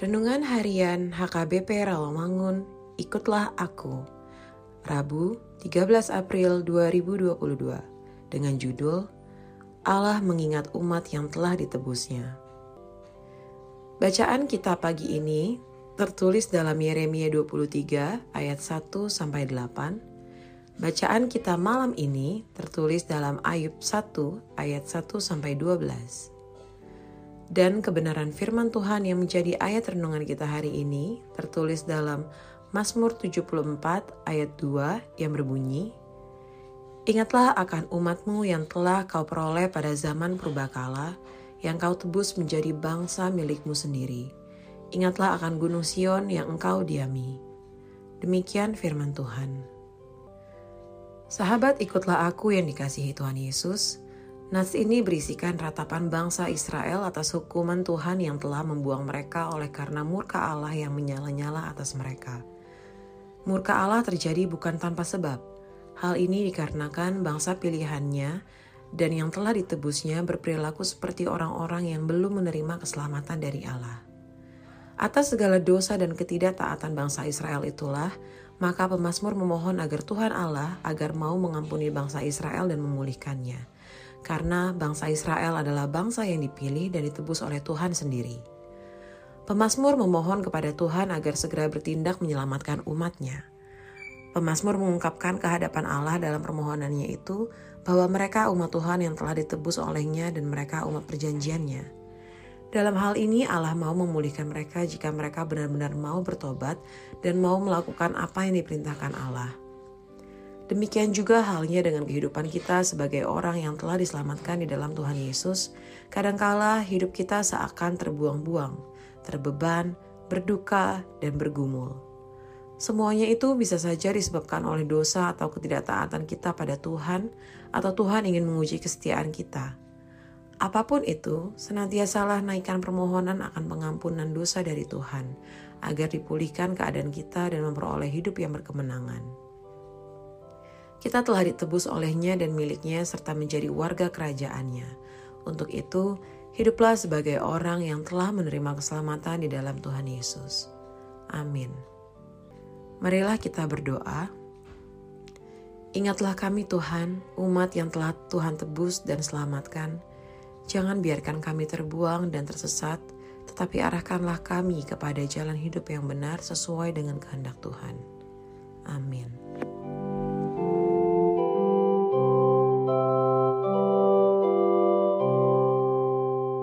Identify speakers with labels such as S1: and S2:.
S1: Renungan Harian HKBP Rawamangun, Ikutlah Aku. Rabu, 13 April 2022 dengan judul Allah mengingat umat yang telah ditebusnya. Bacaan kita pagi ini tertulis dalam Yeremia 23 ayat 1 sampai 8. Bacaan kita malam ini tertulis dalam Ayub 1 ayat 1 sampai 12 dan kebenaran firman Tuhan yang menjadi ayat renungan kita hari ini tertulis dalam Mazmur 74 ayat 2 yang berbunyi, Ingatlah akan umatmu yang telah kau peroleh pada zaman purbakala, yang kau tebus menjadi bangsa milikmu sendiri. Ingatlah akan gunung Sion yang engkau diami. Demikian firman Tuhan. Sahabat ikutlah aku yang dikasihi Tuhan Yesus, Nats ini berisikan ratapan bangsa Israel atas hukuman Tuhan yang telah membuang mereka oleh karena murka Allah yang menyala-nyala atas mereka. Murka Allah terjadi bukan tanpa sebab. Hal ini dikarenakan bangsa pilihannya dan yang telah ditebusnya berperilaku seperti orang-orang yang belum menerima keselamatan dari Allah. Atas segala dosa dan ketidaktaatan bangsa Israel itulah, maka pemazmur memohon agar Tuhan Allah agar mau mengampuni bangsa Israel dan memulihkannya karena bangsa Israel adalah bangsa yang dipilih dan ditebus oleh Tuhan sendiri. Pemasmur memohon kepada Tuhan agar segera bertindak menyelamatkan umatnya. Pemasmur mengungkapkan kehadapan Allah dalam permohonannya itu bahwa mereka umat Tuhan yang telah ditebus olehnya dan mereka umat perjanjiannya. Dalam hal ini Allah mau memulihkan mereka jika mereka benar-benar mau bertobat dan mau melakukan apa yang diperintahkan Allah. Demikian juga halnya dengan kehidupan kita sebagai orang yang telah diselamatkan di dalam Tuhan Yesus. Kadangkala hidup kita seakan terbuang-buang, terbeban, berduka, dan bergumul. Semuanya itu bisa saja disebabkan oleh dosa atau ketidaktaatan kita pada Tuhan, atau Tuhan ingin menguji kesetiaan kita. Apa pun itu, senantiasalah naikkan permohonan akan pengampunan dosa dari Tuhan, agar dipulihkan keadaan kita dan memperoleh hidup yang berkemenangan. Kita telah ditebus olehnya dan miliknya serta menjadi warga kerajaannya. Untuk itu, hiduplah sebagai orang yang telah menerima keselamatan di dalam Tuhan Yesus. Amin. Marilah kita berdoa. Ingatlah kami Tuhan, umat yang telah Tuhan tebus dan selamatkan. Jangan biarkan kami terbuang dan tersesat, tetapi arahkanlah kami kepada jalan hidup yang benar sesuai dengan kehendak Tuhan. Amin.